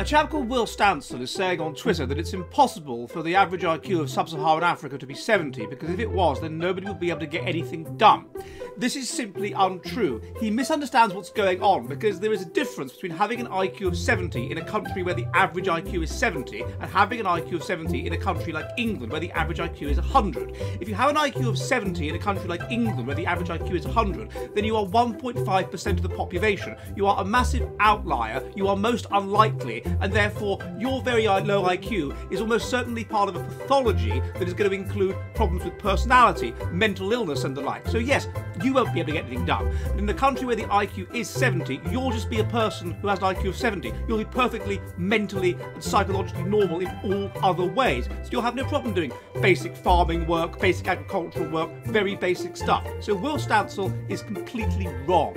A chap called Will Stancil is saying on Twitter that it's impossible for the average IQ of sub Saharan Africa to be 70 because if it was, then nobody would be able to get anything done. This is simply untrue. He misunderstands what's going on because there is a difference between having an IQ of 70 in a country where the average IQ is 70 and having an IQ of 70 in a country like England where the average IQ is 100. If you have an IQ of 70 in a country like England where the average IQ is 100, then you are 1.5% of the population. You are a massive outlier. You are most unlikely, and therefore your very low IQ is almost certainly part of a pathology that is going to include problems with personality, mental illness, and the like. So, yes, you won't be able to get anything done. But in a country where the IQ is 70, you'll just be a person who has an IQ of 70. You'll be perfectly mentally and psychologically normal in all other ways. So you'll have no problem doing basic farming work, basic agricultural work, very basic stuff. So Will Stancil is completely wrong.